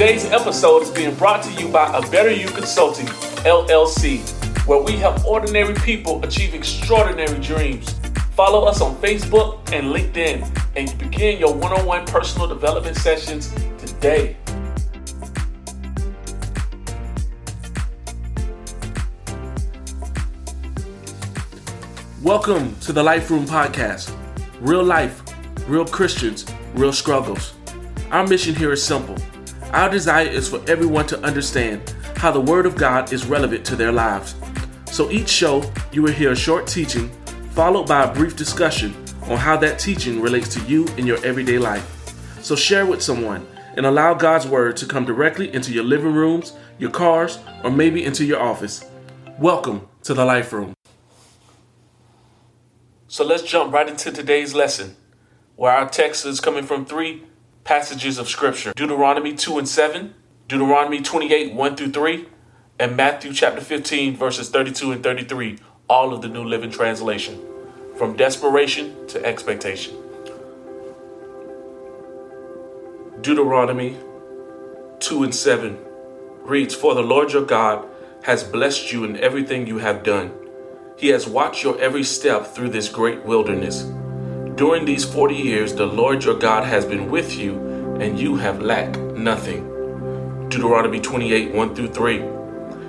Today's episode is being brought to you by A Better You Consulting, LLC, where we help ordinary people achieve extraordinary dreams. Follow us on Facebook and LinkedIn and begin your one on one personal development sessions today. Welcome to the Life Room Podcast. Real life, real Christians, real struggles. Our mission here is simple. Our desire is for everyone to understand how the Word of God is relevant to their lives. So each show, you will hear a short teaching, followed by a brief discussion on how that teaching relates to you in your everyday life. So share with someone and allow God's Word to come directly into your living rooms, your cars, or maybe into your office. Welcome to the Life Room. So let's jump right into today's lesson, where our text is coming from three passages of Scripture Deuteronomy 2 and 7, Deuteronomy 28 1 through 3, and Matthew chapter 15, verses 32 and 33, all of the New Living Translation. From desperation to expectation. Deuteronomy 2 and 7 reads For the Lord your God has blessed you in everything you have done. He has watched your every step through this great wilderness. During these 40 years, the Lord your God has been with you, and you have lacked nothing. Deuteronomy 28 1 through 3.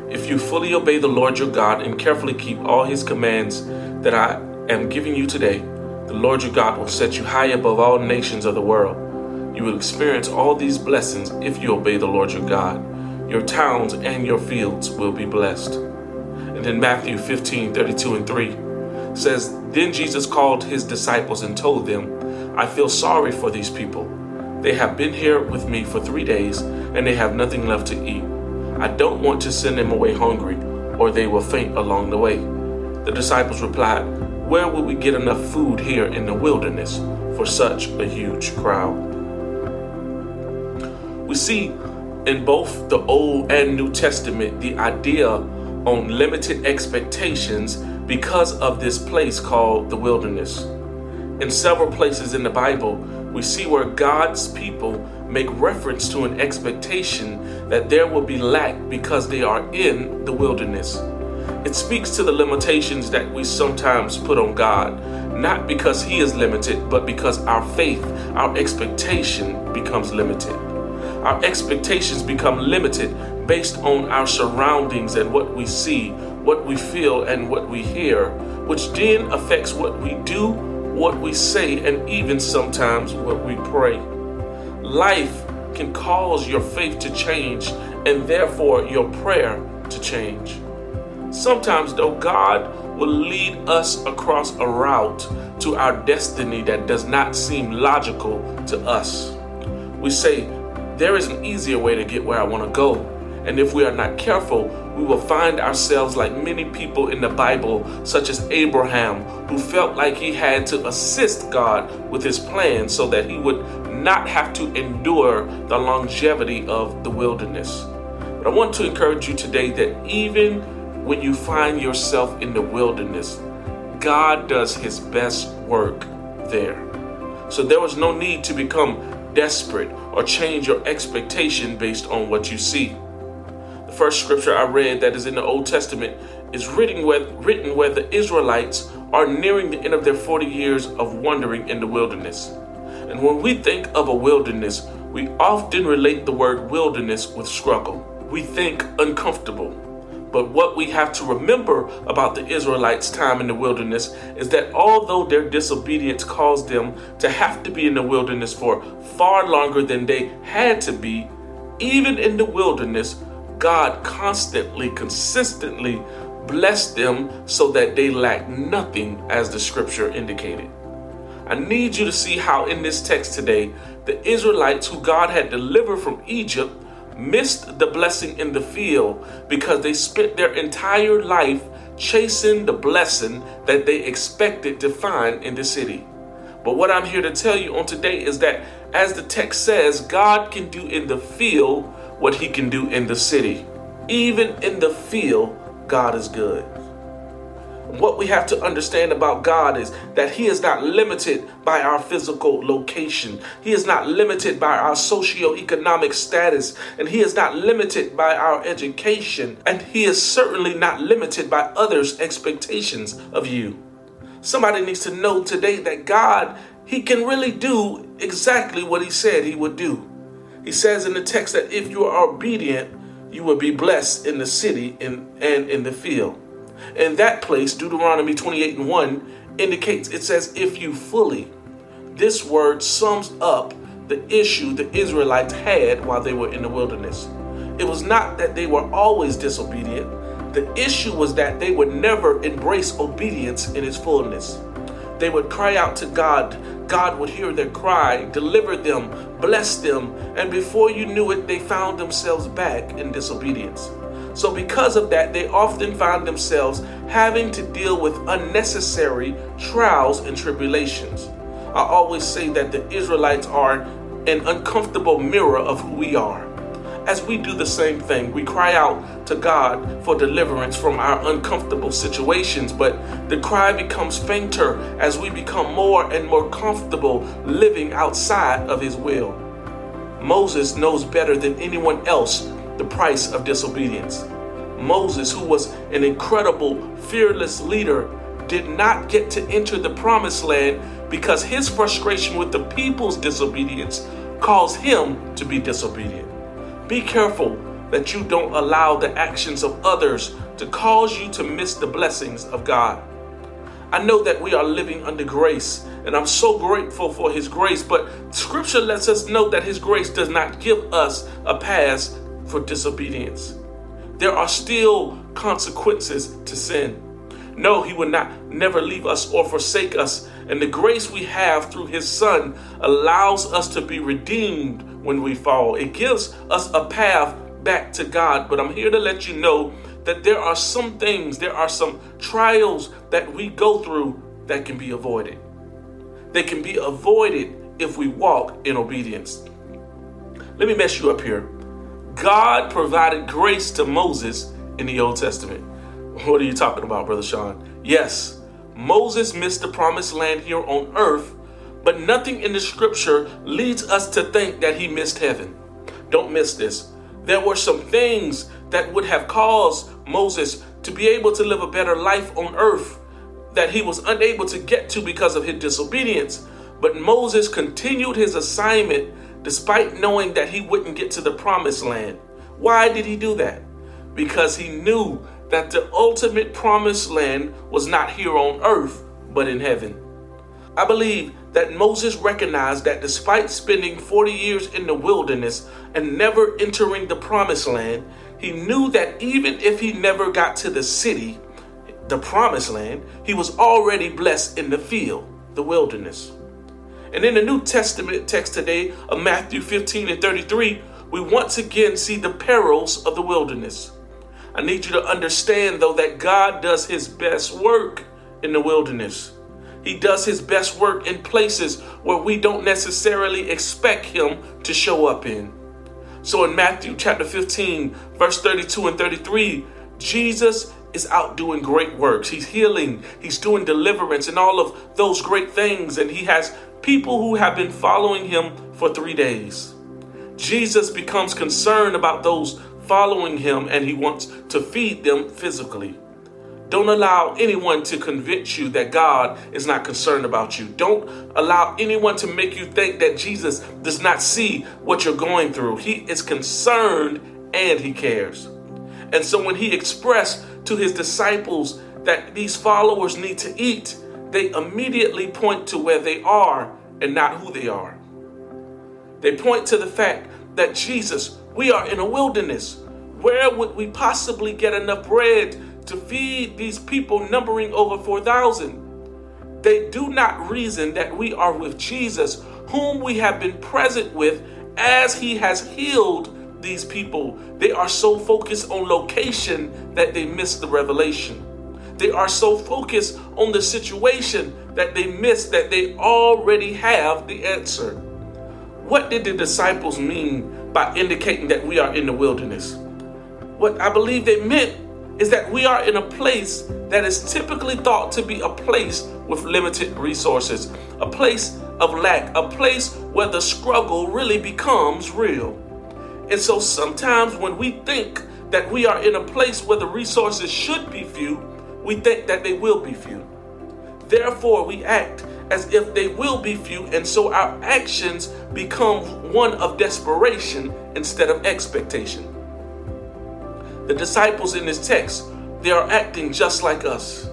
If you fully obey the Lord your God and carefully keep all his commands that I am giving you today, the Lord your God will set you high above all nations of the world. You will experience all these blessings if you obey the Lord your God. Your towns and your fields will be blessed. And then Matthew 15, 32 and 3 says, Then Jesus called his disciples and told them, I feel sorry for these people. They have been here with me for three days, and they have nothing left to eat. I don't want to send them away hungry, or they will faint along the way. The disciples replied, Where will we get enough food here in the wilderness for such a huge crowd? We see in both the Old and New Testament the idea on limited expectations because of this place called the wilderness. In several places in the Bible, we see where God's people make reference to an expectation that there will be lack because they are in the wilderness. It speaks to the limitations that we sometimes put on God, not because He is limited, but because our faith, our expectation becomes limited. Our expectations become limited based on our surroundings and what we see, what we feel, and what we hear, which then affects what we do, what we say, and even sometimes what we pray. Life can cause your faith to change and therefore your prayer to change. Sometimes, though, God will lead us across a route to our destiny that does not seem logical to us. We say, There is an easier way to get where I want to go. And if we are not careful, we will find ourselves like many people in the Bible, such as Abraham, who felt like he had to assist God with his plan so that he would not have to endure the longevity of the wilderness. But I want to encourage you today that even when you find yourself in the wilderness, God does his best work there. So there was no need to become desperate or change your expectation based on what you see. First scripture I read that is in the Old Testament is written where, written where the Israelites are nearing the end of their 40 years of wandering in the wilderness. And when we think of a wilderness, we often relate the word wilderness with struggle. We think uncomfortable. But what we have to remember about the Israelites' time in the wilderness is that although their disobedience caused them to have to be in the wilderness for far longer than they had to be, even in the wilderness, God constantly, consistently blessed them so that they lacked nothing, as the scripture indicated. I need you to see how in this text today, the Israelites who God had delivered from Egypt missed the blessing in the field because they spent their entire life chasing the blessing that they expected to find in the city. But what I'm here to tell you on today is that, as the text says, God can do in the field what he can do in the city. Even in the field, God is good. What we have to understand about God is that He is not limited by our physical location. He is not limited by our socioeconomic status. And He is not limited by our education. And He is certainly not limited by others' expectations of you. Somebody needs to know today that God, He can really do exactly what He said He would do. He says in the text that if you are obedient, you will be blessed in the city and, and in the field. In that place, Deuteronomy 28 and 1 indicates it says, if you fully. This word sums up the issue the Israelites had while they were in the wilderness. It was not that they were always disobedient, the issue was that they would never embrace obedience in its fullness. They would cry out to God. God would hear their cry, deliver them, bless them, and before you knew it, they found themselves back in disobedience. So, because of that, they often find themselves having to deal with unnecessary trials and tribulations. I always say that the Israelites are an uncomfortable mirror of who we are. As we do the same thing, we cry out to God for deliverance from our uncomfortable situations, but the cry becomes fainter as we become more and more comfortable living outside of His will. Moses knows better than anyone else the price of disobedience. Moses, who was an incredible, fearless leader, did not get to enter the promised land because his frustration with the people's disobedience caused him to be disobedient. Be careful that you don't allow the actions of others to cause you to miss the blessings of God. I know that we are living under grace, and I'm so grateful for His grace, but Scripture lets us know that His grace does not give us a pass for disobedience. There are still consequences to sin. No, He will not never leave us or forsake us. And the grace we have through His Son allows us to be redeemed when we fall. It gives us a path back to God. But I'm here to let you know that there are some things, there are some trials that we go through that can be avoided. They can be avoided if we walk in obedience. Let me mess you up here. God provided grace to Moses in the Old Testament. What are you talking about, Brother Sean? Yes, Moses missed the promised land here on earth, but nothing in the scripture leads us to think that he missed heaven. Don't miss this. There were some things that would have caused Moses to be able to live a better life on earth that he was unable to get to because of his disobedience. But Moses continued his assignment despite knowing that he wouldn't get to the promised land. Why did he do that? Because he knew that the ultimate promised land was not here on earth, but in heaven. I believe that Moses recognized that despite spending 40 years in the wilderness and never entering the promised land, he knew that even if he never got to the city, the promised land, he was already blessed in the field, the wilderness. And in the New Testament text today of Matthew 15 and 33, we once again see the perils of the wilderness. I need you to understand, though, that God does his best work in the wilderness. He does his best work in places where we don't necessarily expect him to show up in. So in Matthew chapter 15, verse 32 and 33, Jesus is out doing great works. He's healing, he's doing deliverance, and all of those great things. And he has people who have been following him for three days. Jesus becomes concerned about those following him and he wants to feed them physically. Don't allow anyone to convince you that God is not concerned about you. Don't allow anyone to make you think that Jesus does not see what you're going through. He is concerned and he cares. And so when he expressed to his disciples that these followers need to eat, they immediately point to where they are and not who they are. They point to the fact that Jesus, we are in a wilderness. Where would we possibly get enough bread to feed these people numbering over 4,000. They do not reason that we are with Jesus, whom we have been present with as he has healed these people. They are so focused on location that they miss the revelation. They are so focused on the situation that they miss that they already have the answer. What did the disciples mean by indicating that we are in the wilderness? What I believe they meant is that we are in a place that is typically thought to be a place with limited resources, a place of lack, a place where the struggle really becomes real. And so sometimes when we think that we are in a place where the resources should be few, we think that they will be few. Therefore, we act as if they will be few, and so our actions become one of desperation instead of expectation. The disciples in this text, they are acting just like us.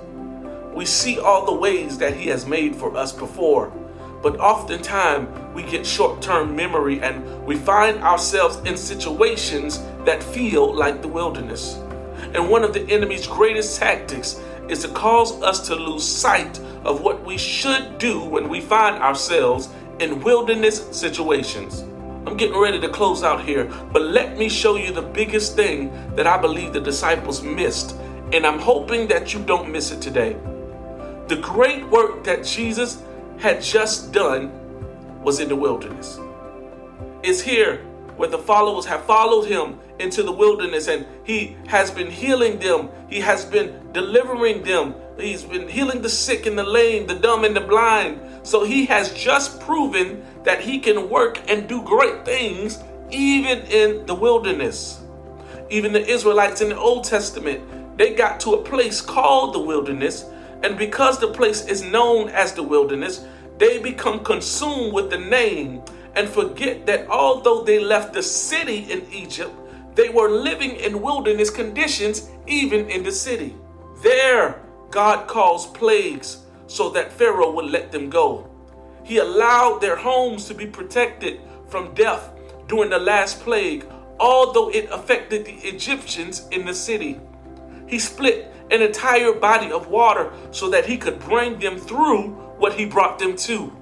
We see all the ways that He has made for us before, but oftentimes we get short term memory and we find ourselves in situations that feel like the wilderness. And one of the enemy's greatest tactics is to cause us to lose sight of what we should do when we find ourselves in wilderness situations. I'm getting ready to close out here, but let me show you the biggest thing that I believe the disciples missed, and I'm hoping that you don't miss it today. The great work that Jesus had just done was in the wilderness. It's here where the followers have followed him into the wilderness and he has been healing them, he has been delivering them, he's been healing the sick and the lame, the dumb and the blind. So he has just proven that he can work and do great things even in the wilderness. Even the Israelites in the Old Testament, they got to a place called the wilderness, and because the place is known as the wilderness, they become consumed with the name and forget that although they left the city in Egypt, they were living in wilderness conditions even in the city. There, God caused plagues so that Pharaoh would let them go. He allowed their homes to be protected from death during the last plague, although it affected the Egyptians in the city. He split an entire body of water so that he could bring them through what he brought them to.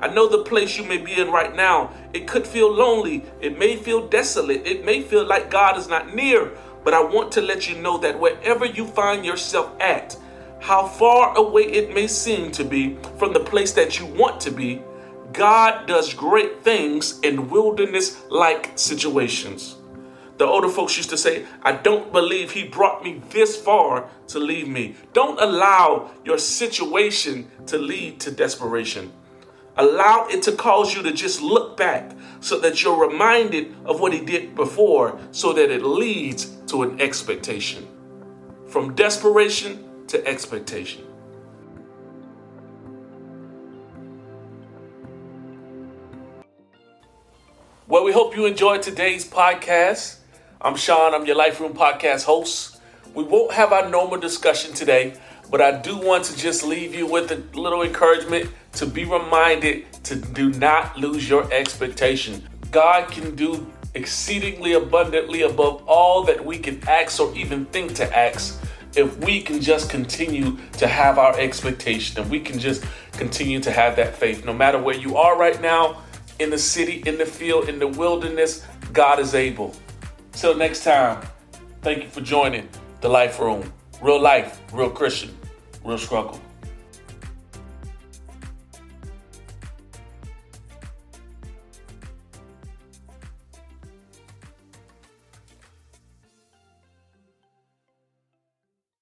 I know the place you may be in right now. It could feel lonely. It may feel desolate. It may feel like God is not near. But I want to let you know that wherever you find yourself at, how far away it may seem to be from the place that you want to be, God does great things in wilderness like situations. The older folks used to say, I don't believe he brought me this far to leave me. Don't allow your situation to lead to desperation. Allow it to cause you to just look back so that you're reminded of what he did before so that it leads to an expectation. From desperation to expectation. Well, we hope you enjoyed today's podcast. I'm Sean, I'm your Life Room Podcast host. We won't have our normal discussion today, but I do want to just leave you with a little encouragement to be reminded to do not lose your expectation. God can do exceedingly abundantly above all that we can ask or even think to ask if we can just continue to have our expectation and we can just continue to have that faith. No matter where you are right now, in the city, in the field, in the wilderness, God is able. Till next time, thank you for joining the Life Room. Real life, real Christian, real struggle.